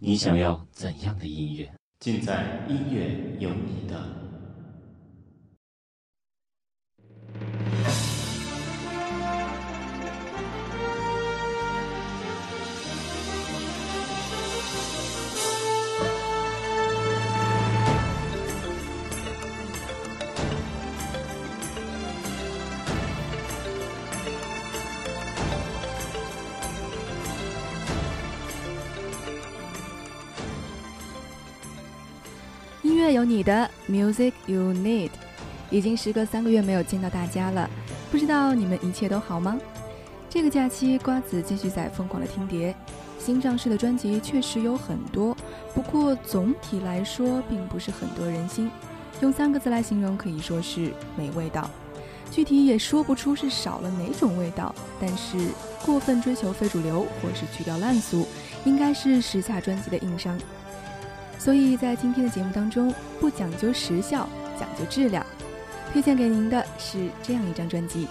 你想要怎样的音乐？尽在音乐有你的。的 music you need，已经时隔三个月没有见到大家了，不知道你们一切都好吗？这个假期瓜子继续在疯狂的听碟，新上市的专辑确实有很多，不过总体来说并不是很多人心。用三个字来形容，可以说是没味道。具体也说不出是少了哪种味道，但是过分追求非主流或是去掉烂俗，应该是时下专辑的硬伤。所以在今天的节目当中，不讲究时效，讲究质量。推荐给您的是这样一张专辑。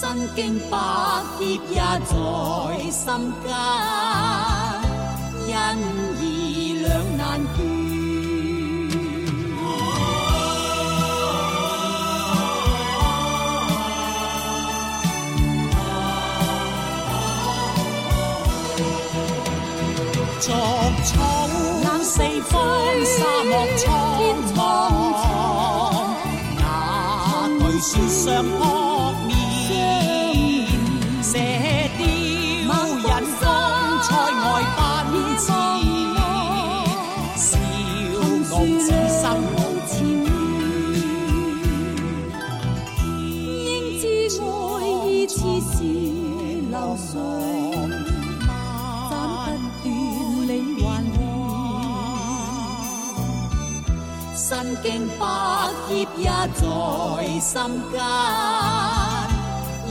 身经百劫也在心间，恩义两难决。作草啊四方，沙漠啊啊啊啊啊啊啊啊身经百劫也在心间，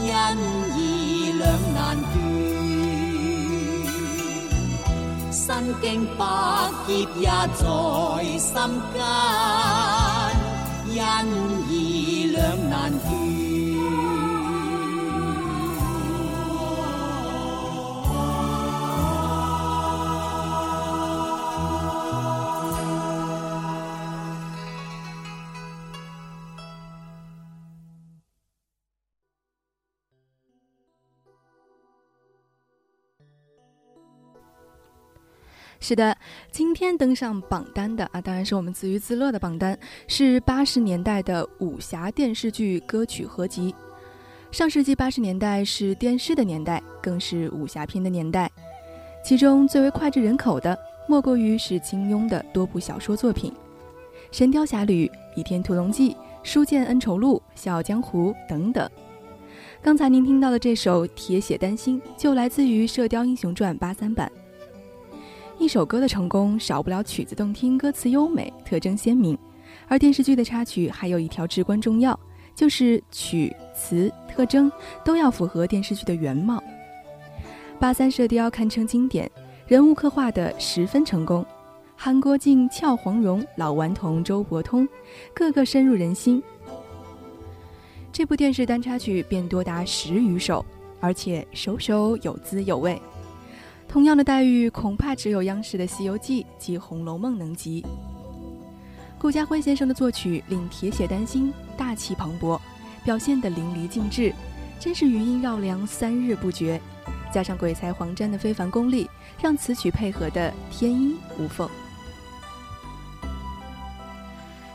恩义两难断。身经百劫也在心间，恩义两难。断。是的，今天登上榜单的啊，当然是我们自娱自乐的榜单，是八十年代的武侠电视剧歌曲合集。上世纪八十年代是电视的年代，更是武侠片的年代，其中最为脍炙人口的，莫过于是金庸的多部小说作品，《神雕侠侣》《倚天屠龙记》《书剑恩仇录》《笑傲江湖》等等。刚才您听到的这首《铁血丹心》，就来自于《射雕英雄传》八三版。一首歌的成功，少不了曲子动听、歌词优美、特征鲜明；而电视剧的插曲还有一条至关重要，就是曲词特征都要符合电视剧的原貌。《八三》《射雕》堪称经典，人物刻画的十分成功，韩国静、俏黄蓉、老顽童周伯通，个个深入人心。这部电视单插曲便多达十余首，而且首首有滋有味。同样的待遇，恐怕只有央视的《西游记》及《红楼梦》能及。顾嘉辉先生的作曲令铁血丹心、大气磅礴，表现得淋漓尽致，真是余音绕梁三日不绝。加上鬼才黄沾的非凡功力，让此曲配合的天衣无缝。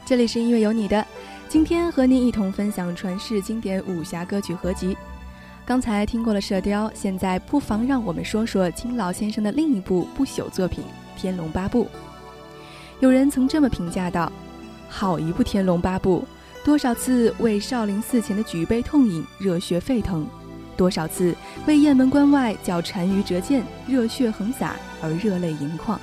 这里是音乐有你的，今天和您一同分享传世经典武侠歌曲合集。刚才听过了《射雕》，现在不妨让我们说说金老先生的另一部不朽作品《天龙八部》。有人曾这么评价道：“好一部《天龙八部》，多少次为少林寺前的举杯痛饮热血沸腾，多少次为雁门关外叫单于折剑热血横洒而热泪盈眶。”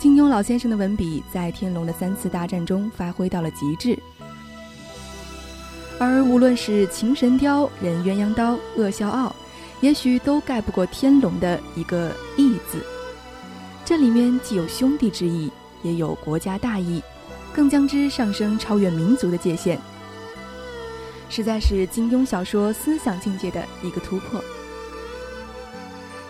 金庸老先生的文笔在《天龙》的三次大战中发挥到了极致。而无论是情神雕、人鸳鸯刀、恶笑傲，也许都盖不过天龙的一个“义”字。这里面既有兄弟之义，也有国家大义，更将之上升超越民族的界限，实在是金庸小说思想境界的一个突破。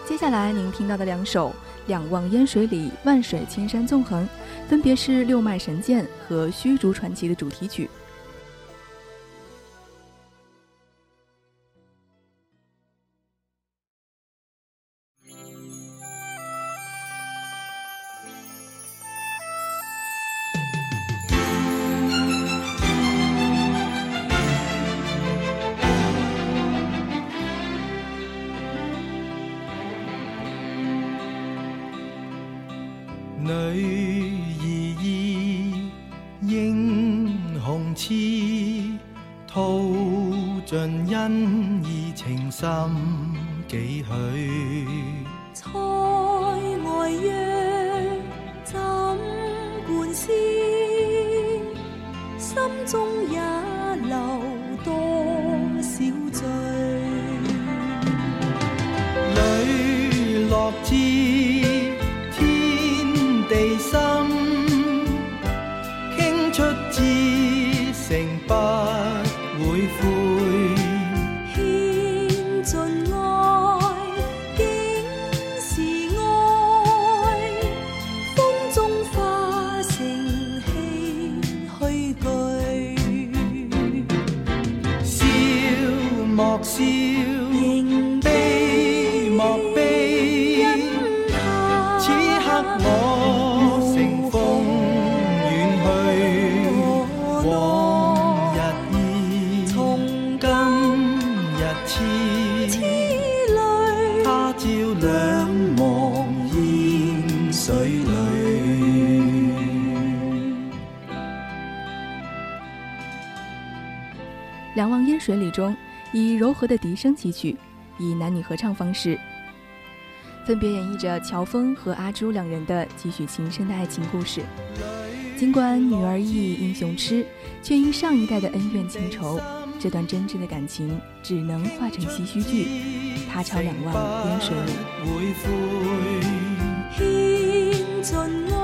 接下来您听到的两首《两望烟水里》《万水千山纵横》，分别是《六脉神剑》和《虚竹传奇》的主题曲。女儿衣，英雄痴，吐尽恩义情深几许。烟水里中，以柔和的笛声起曲，以男女合唱方式，分别演绎着乔峰和阿朱两人的几许情深的爱情故事。尽管女儿意英雄痴，却因上一代的恩怨情仇，这段真挚的感情只能化成唏嘘剧。他朝两万烟水里。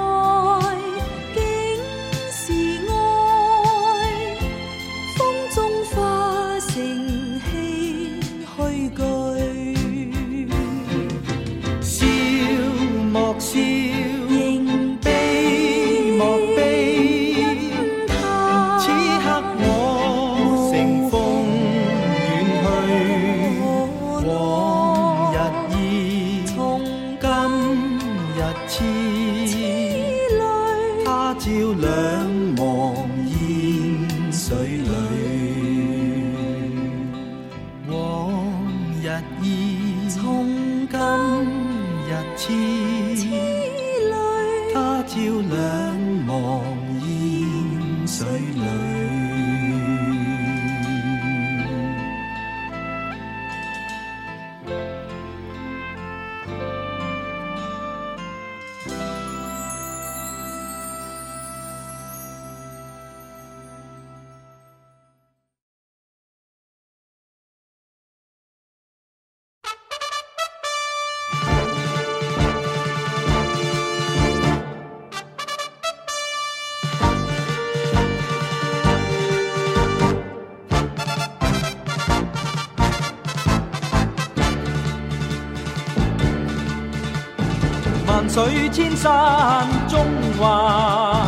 水千山中横，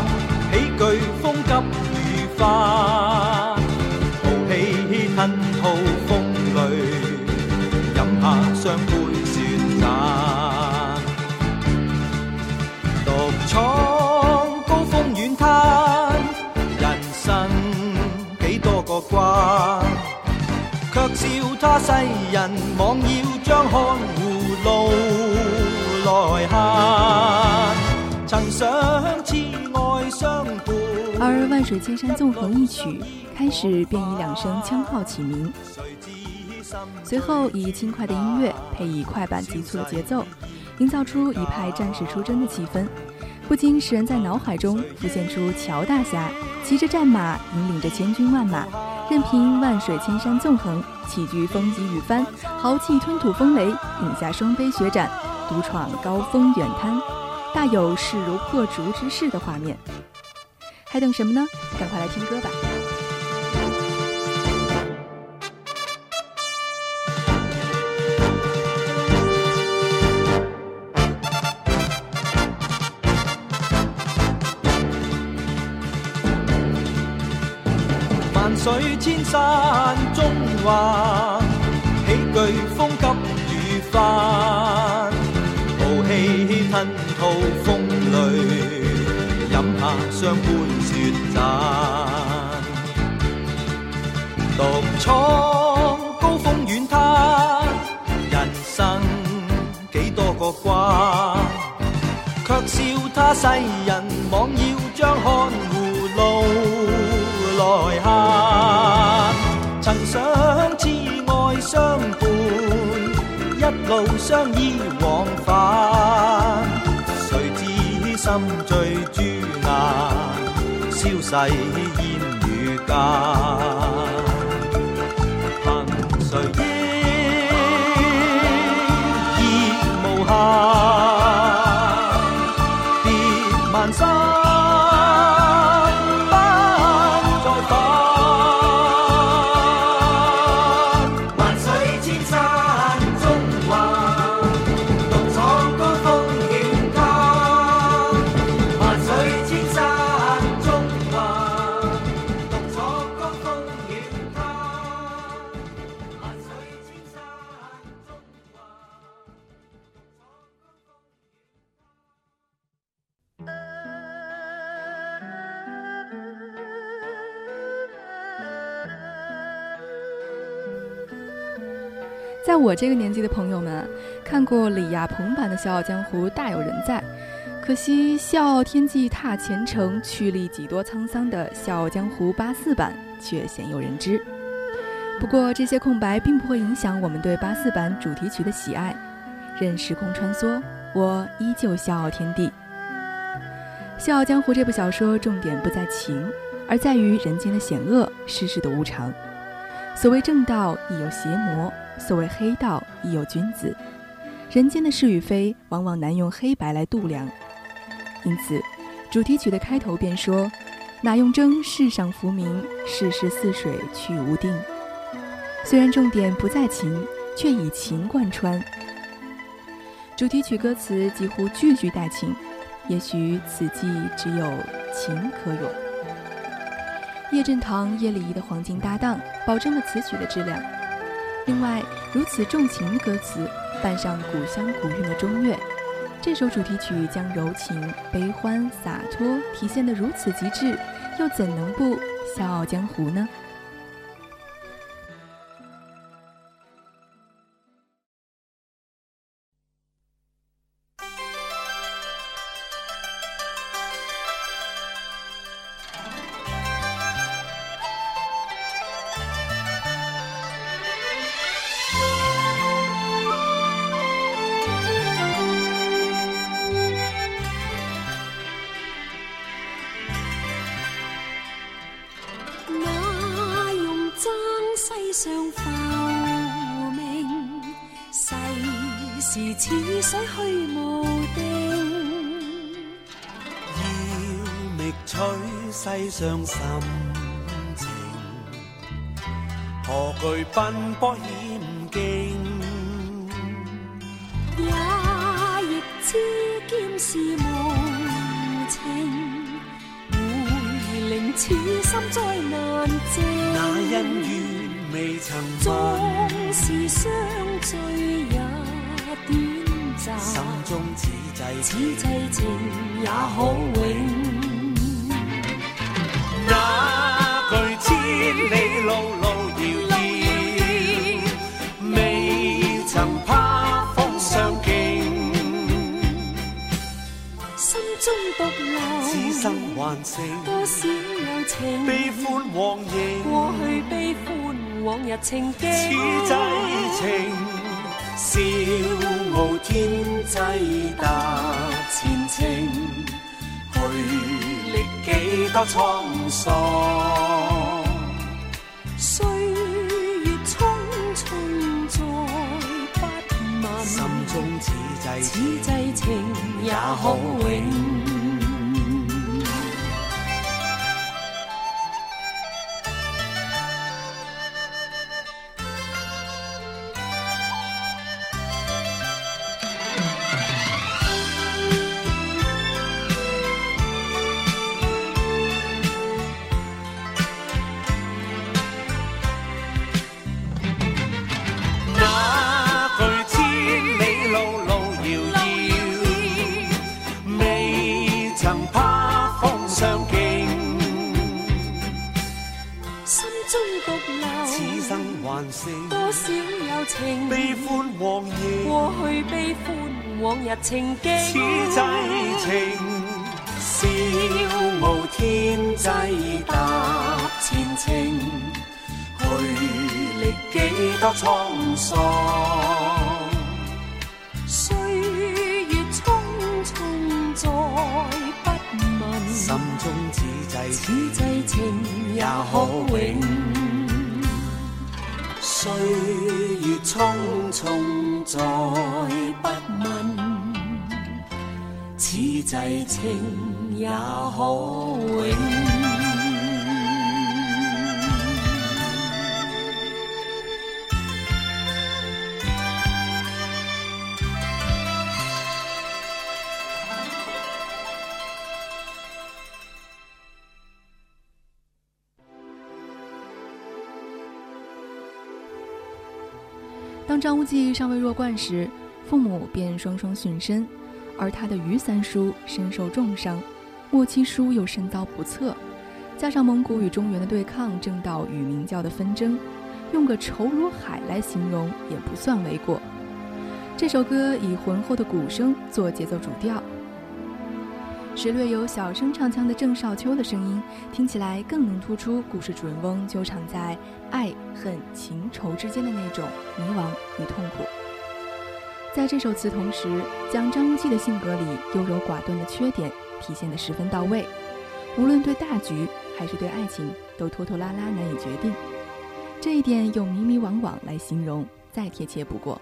起句风急雨花。豪气吞吐风雷，饮下双杯雪盏。独闯高峰远滩，人生几多个关，却笑他世人妄要张看。而《万水千山纵横一曲》开始便以两声枪炮起名，随后以轻快的音乐配以快板急促的节奏，营造出一派战士出征的气氛，不禁使人在脑海中浮现出乔大侠骑着战马，引领着千军万马，任凭万水千山纵横，起居风急雨翻，豪气吞吐风雷，饮下双杯雪盏，独闯高峰远滩。大有势如破竹之势的画面，还等什么呢？赶快来听歌吧！万水千山中横，喜句风急雨翻。吞吐风雷，饮下双杯雪盏。独闯高峰远滩，人生几多个关？却笑他世人妄要将看护路来限。曾想痴爱相伴，一路相依往返。心醉朱颜，消逝烟雨间，凭谁忆意无限，别万山。我这个年纪的朋友们，看过李亚鹏版的《笑傲江湖》，大有人在。可惜“笑傲天际踏前程，去历几多沧桑”的《笑傲江湖》八四版却鲜有人知。不过，这些空白并不会影响我们对八四版主题曲的喜爱。任时空穿梭，我依旧笑傲天地。《笑傲江湖》这部小说重点不在情，而在于人间的险恶、世事的无常。所谓正道，亦有邪魔。所谓黑道亦有君子，人间的是与非往往难用黑白来度量，因此主题曲的开头便说：“哪用争世上浮名，世事似水去无定。”虽然重点不在情，却以情贯穿。主题曲歌词几乎句句带情，也许此际只有情可咏。叶振棠、叶丽仪的黄金搭档，保证了此曲的质量。另外，如此重情的歌词，伴上古香古韵的中乐，这首主题曲将柔情、悲欢、洒脱体现得如此极致，又怎能不笑傲江湖呢？多少柔情，悲欢往忆，过去悲欢，往日情景。此际情，笑傲天际达前程，去历几多沧桑，岁月匆匆再不问。心中此际，此际情也可永。多少友情？悲往过去悲欢，往日情景。此际情，笑傲天际踏前程。去历几多沧桑，岁月匆匆再不问。心中此际，此际情也可永。岁月匆匆，再不问，此际情也可永。张无忌尚未弱冠时，父母便双双殉身，而他的余三叔身受重伤，莫七叔又身遭不测，加上蒙古与中原的对抗，正道与明教的纷争，用个愁如海来形容也不算为过。这首歌以浑厚的鼓声做节奏主调。是略有小声唱腔的郑少秋的声音，听起来更能突出故事主人翁纠缠在爱恨情仇之间的那种迷茫与痛苦。在这首词同时，将张无忌的性格里优柔寡断的缺点体现得十分到位。无论对大局还是对爱情，都拖拖拉拉难以决定，这一点用迷迷惘惘来形容再贴切不过。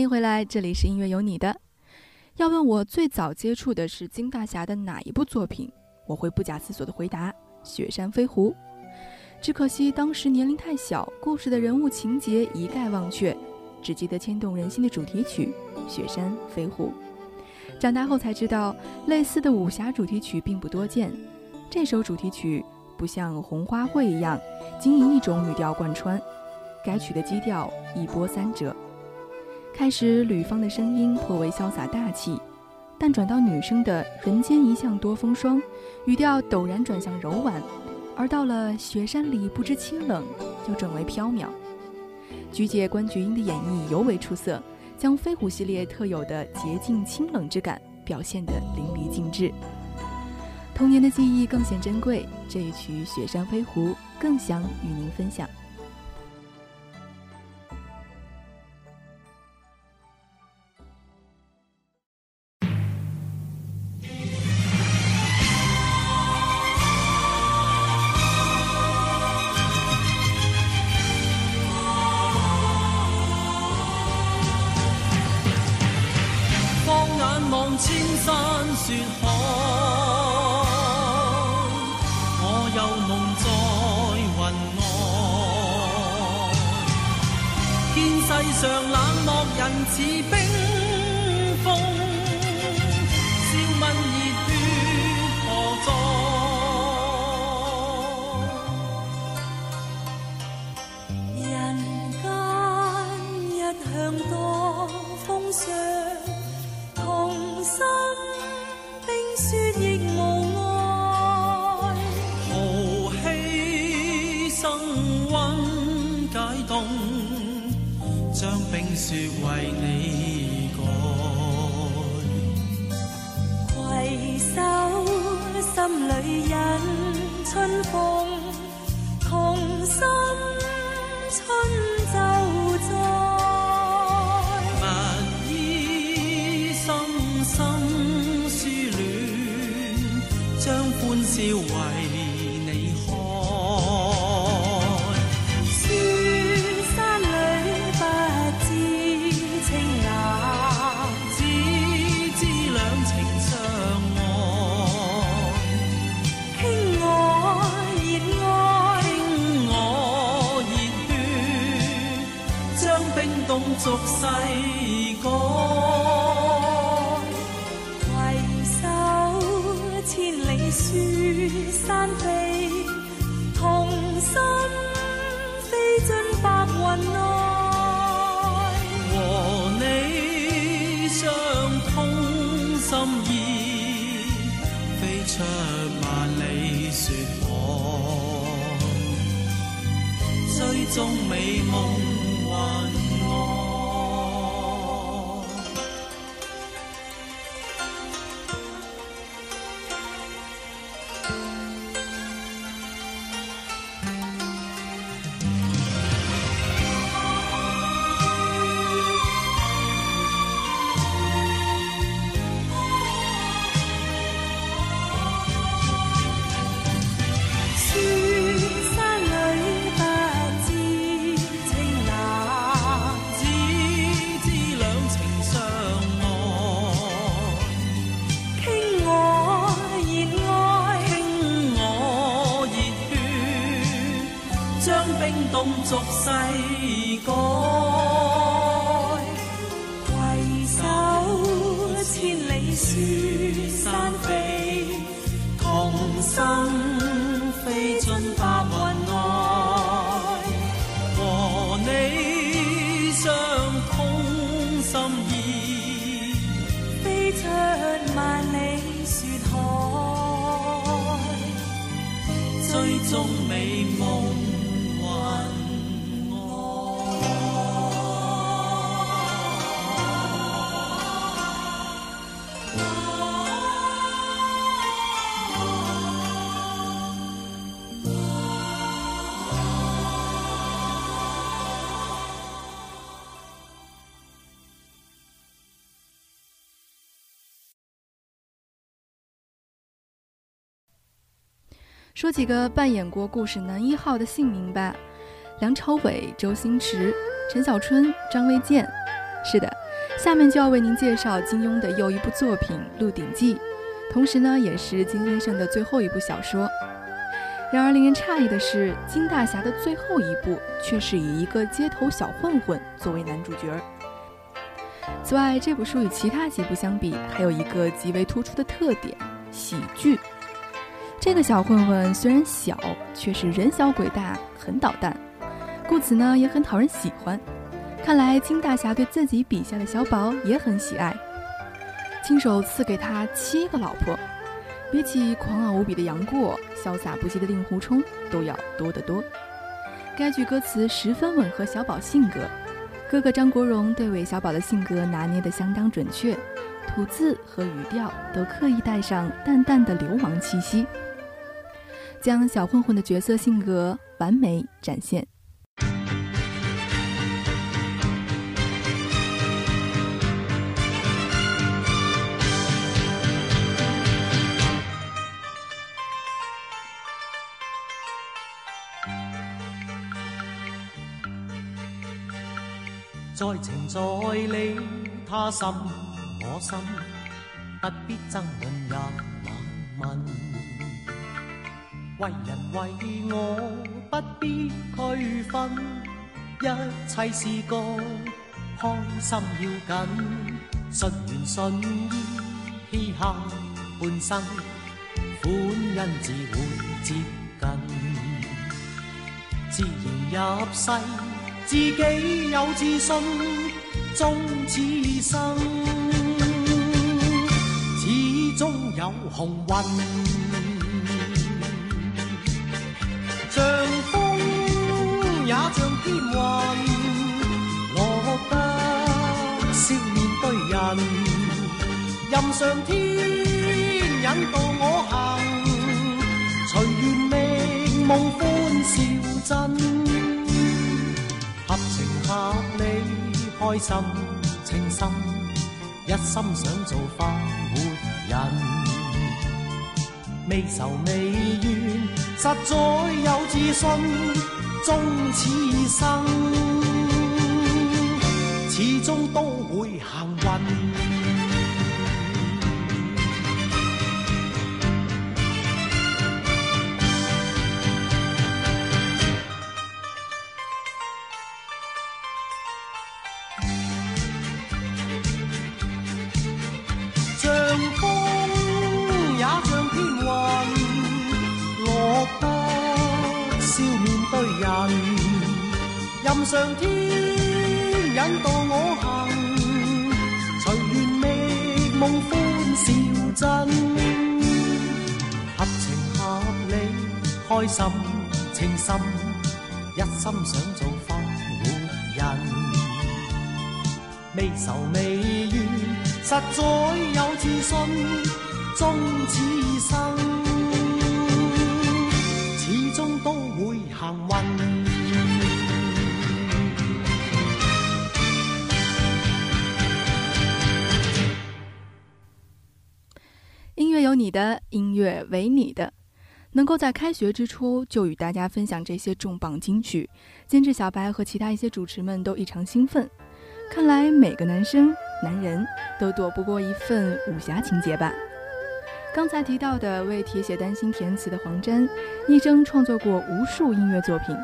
欢迎回来，这里是音乐有你的。要问我最早接触的是金大侠的哪一部作品，我会不假思索的回答《雪山飞狐》。只可惜当时年龄太小，故事的人物情节一概忘却，只记得牵动人心的主题曲《雪山飞狐》。长大后才知道，类似的武侠主题曲并不多见。这首主题曲不像《红花会》一样，仅以一种语调贯穿，该曲的基调一波三折。开始，吕方的声音颇为潇洒大气，但转到女声的“人间一向多风霜”，语调陡然转向柔婉，而到了“雪山里不知清冷”，又转为飘渺。菊姐关菊英的演绎尤为出色，将飞虎系列特有的洁净清冷之感表现得淋漓尽致。童年的记忆更显珍贵，这一曲《雪山飞狐》更想与您分享。说为你改，携手心里引春风，同心春就在，白衣心心书恋，将欢笑为。俗世。俗世。说几个扮演过故事男一号的姓名吧，梁朝伟、周星驰、陈小春、张卫健。是的，下面就要为您介绍金庸的又一部作品《鹿鼎记》，同时呢，也是金先生的最后一部小说。然而令人诧异的是，金大侠的最后一部却是以一个街头小混混作为男主角。此外，这部书与其他几部相比，还有一个极为突出的特点——喜剧。这个小混混虽然小，却是人小鬼大，很捣蛋，故此呢也很讨人喜欢。看来金大侠对自己笔下的小宝也很喜爱，亲手赐给他七个老婆，比起狂傲无比的杨过、潇洒不羁的令狐冲都要多得多。该句歌词十分吻合小宝性格，哥哥张国荣对韦小宝的性格拿捏得相当准确，吐字和语调都刻意带上淡淡的流亡气息。将小混混的角色性格完美展现。在情在理，他心我心，不必争论也难问。為人為我，不必區分，一切是個開心要緊。信缘信義，披下半生，欢欣自會接近。自然入世，自己有自信，終此生，始終有紅运。上天引导我行，随缘命梦欢笑真，合情合理开心清心，一心想做快活人，未愁未怨，实在有自信，终此生，始终都会行运。上天引導我行，隨緣觅夢歡笑真。合情合理，開心清心，一心想做快樂人。未愁未怨，實在有自信，終此生，始終都會行運。的音乐为你的，能够在开学之初就与大家分享这些重磅金曲，监制小白和其他一些主持们都异常兴奋。看来每个男生男人都躲不过一份武侠情节吧。刚才提到的为《铁血丹心》填词的黄沾，一生创作过无数音乐作品，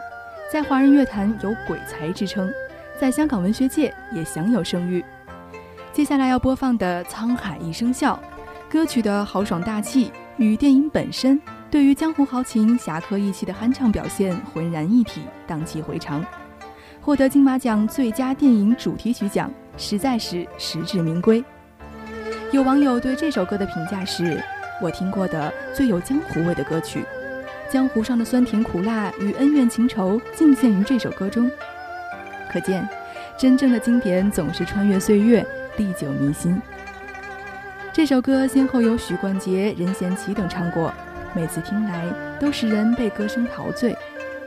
在华人乐坛有“鬼才”之称，在香港文学界也享有声誉。接下来要播放的《沧海一声笑》。歌曲的豪爽大气与电影本身对于江湖豪情、侠客义气的酣畅表现浑然一体，荡气回肠。获得金马奖最佳电影主题曲奖，实在是实至名归。有网友对这首歌的评价是：“我听过的最有江湖味的歌曲，江湖上的酸甜苦辣与恩怨情仇尽现于这首歌中。”可见，真正的经典总是穿越岁月，历久弥新。这首歌先后由许冠杰、任贤齐等唱过，每次听来都使人被歌声陶醉，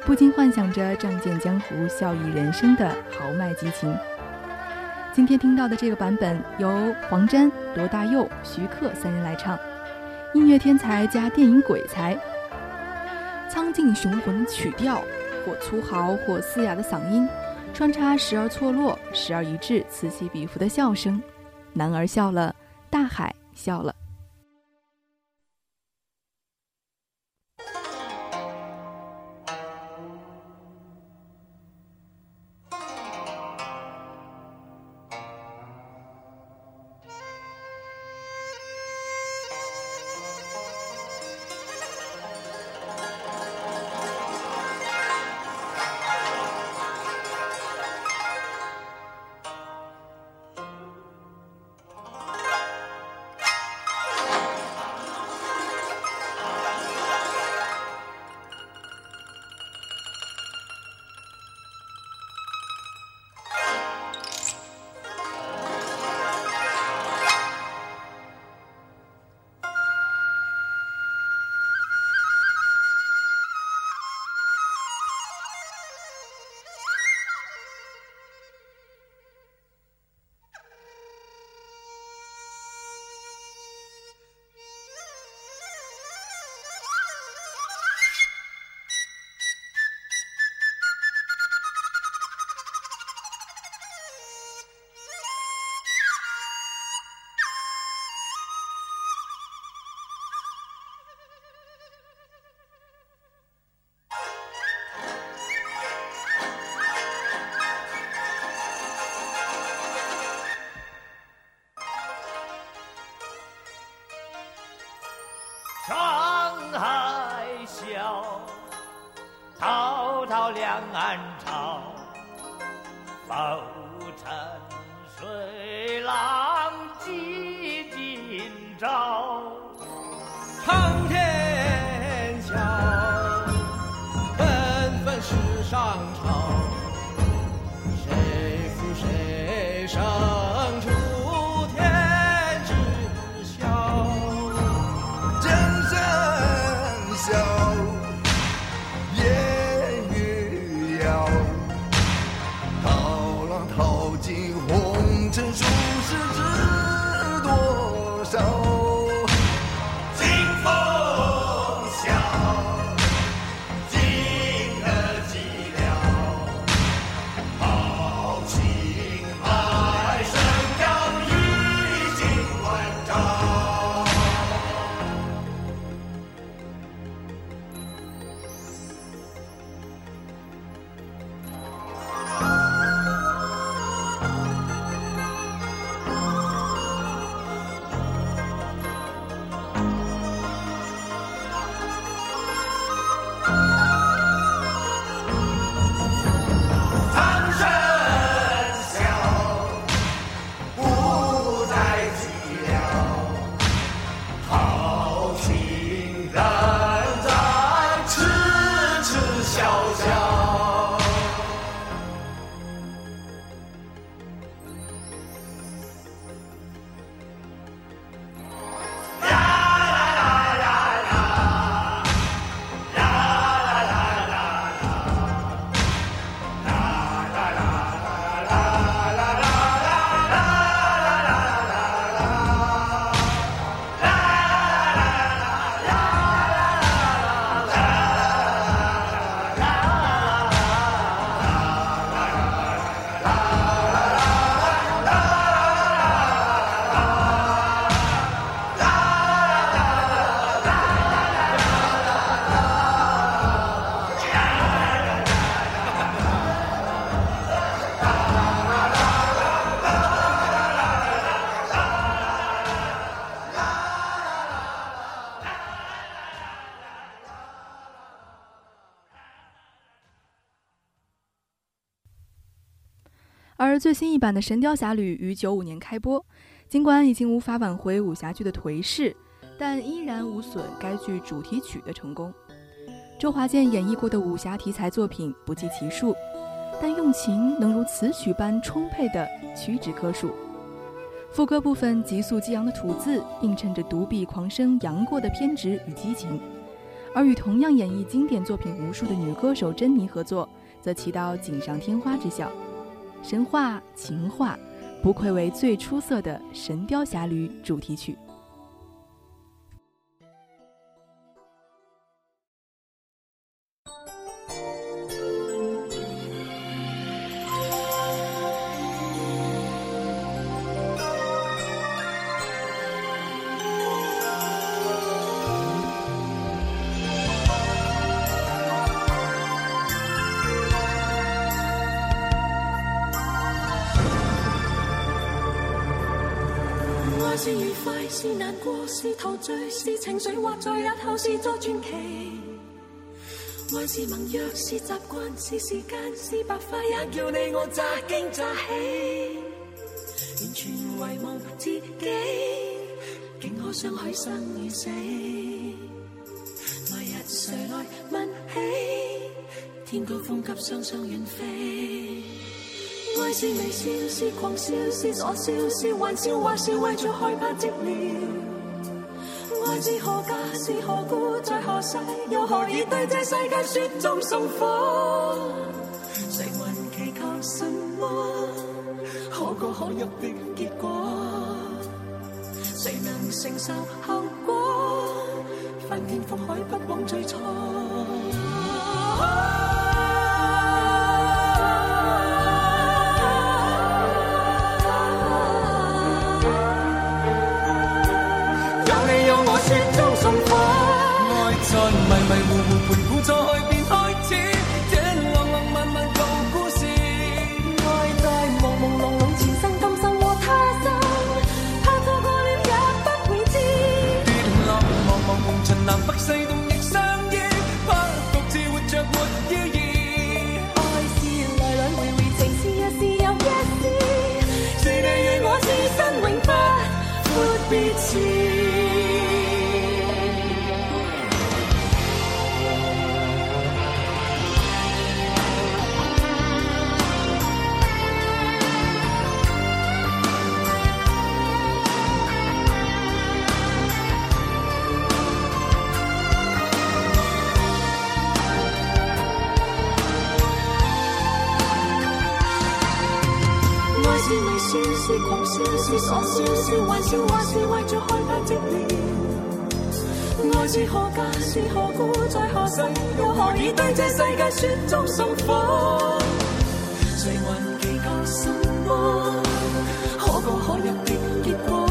不禁幻想着仗剑江湖、笑意人生的豪迈激情。今天听到的这个版本由黄沾、罗大佑、徐克三人来唱，音乐天才加电影鬼才，苍劲雄浑曲调，或粗豪或嘶哑的嗓音，穿插时而错落、时而一致、此起彼伏的笑声，男儿笑了，大海。笑了。上。最新一版的《神雕侠侣》于九五年开播，尽管已经无法挽回武侠剧的颓势，但依然无损该剧主题曲的成功。周华健演绎过的武侠题材作品不计其数，但用情能如此曲般充沛的屈指可数。副歌部分急速激昂的吐字，映衬着独臂狂生杨过的偏执与激情。而与同样演绎经典作品无数的女歌手珍妮合作，则起到锦上添花之效。神话情话，不愧为最出色的《神雕侠侣》主题曲。是难过，是陶醉，是情绪或在日后是再传奇，爱是盟约，是习惯，是时间，是白发也叫你我乍惊乍喜，完全遗忘自己，竟可相许生与死，来日谁来问起？天高风急，双双远飞。是微笑，是狂笑，是傻笑，是玩笑，或是为着害怕寂寥。爱是何家，是何故，在何世，又何以对这世界雪中送火？谁还祈求什么？可歌可入的结果，谁能承受后果？翻天覆海，不枉最初。我是。是所笑是玩笑，还是为着害怕寂寥？爱是何价？是何故？在何世，又何以对这世界雪中送火？谁还计较什么？可过可入的结果，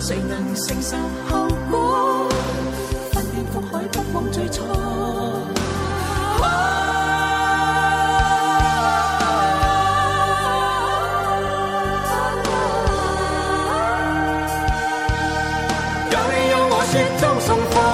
谁能承受后果？翻念覆海，不枉最初。纵纵花。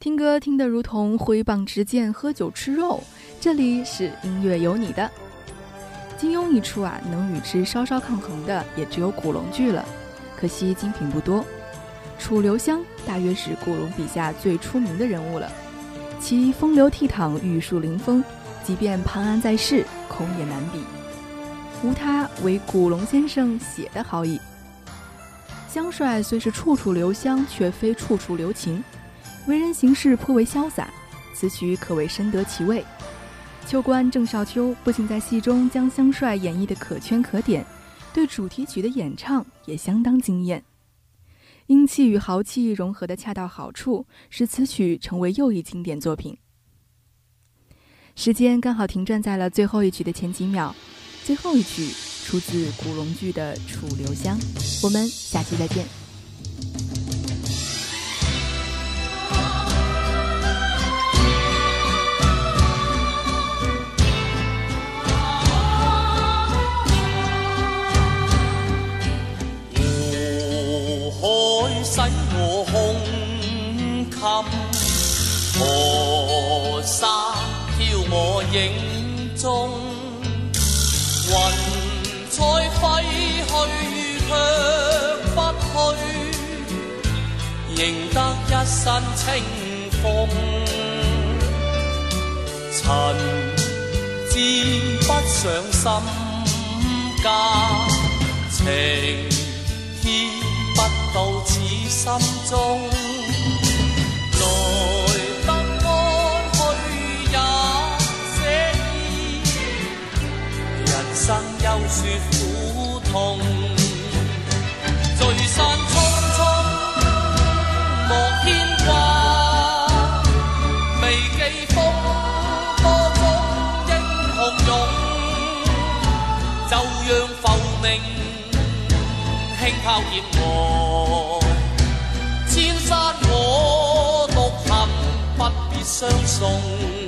听歌听得如同挥棒执剑，喝酒吃肉。这里是音乐有你的。金庸一出啊，能与之稍稍抗衡的也只有古龙剧了。可惜精品不多。楚留香大约是古龙笔下最出名的人物了，其风流倜傥、玉树临风，即便潘安在世，恐也难比。无他，为古龙先生写的好矣。香帅虽是处处留香，却非处处留情。为人行事颇为潇洒，此曲可谓深得其味。秋官郑少秋不仅在戏中将香帅演绎的可圈可点，对主题曲的演唱也相当惊艳，英气与豪气融合的恰到好处，使此曲成为又一经典作品。时间刚好停转在了最后一曲的前几秒，最后一曲出自古龙剧的《楚留香》，我们下期再见。襟，河山飄我影蹤，雲彩揮去卻不去，贏得一身清風。塵沾不上心間，情牽不到此心中。说苦痛，聚散匆匆，莫牵挂。未记风波中，英雄勇，就让浮名轻抛掩埋。千山我独行，不必相送。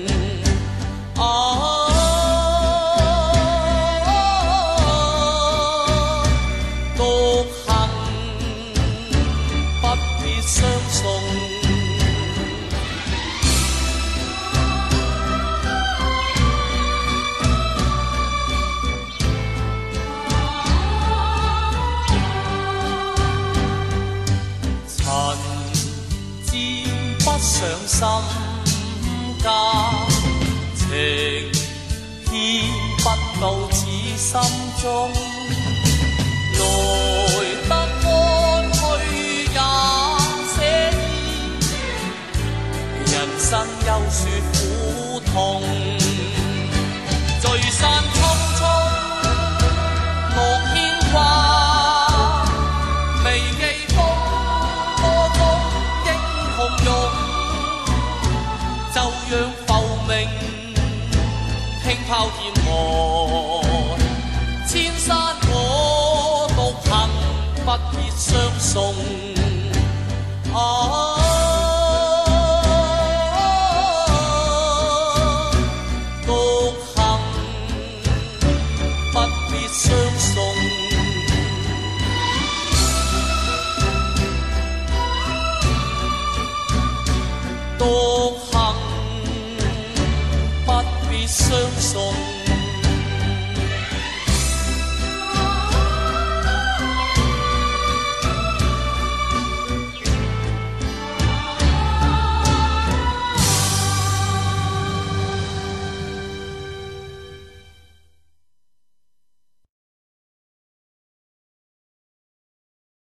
上心间情牵不到此心中，奈得安去也意，人生说苦痛，聚散。天千山我独行，不必相送。啊！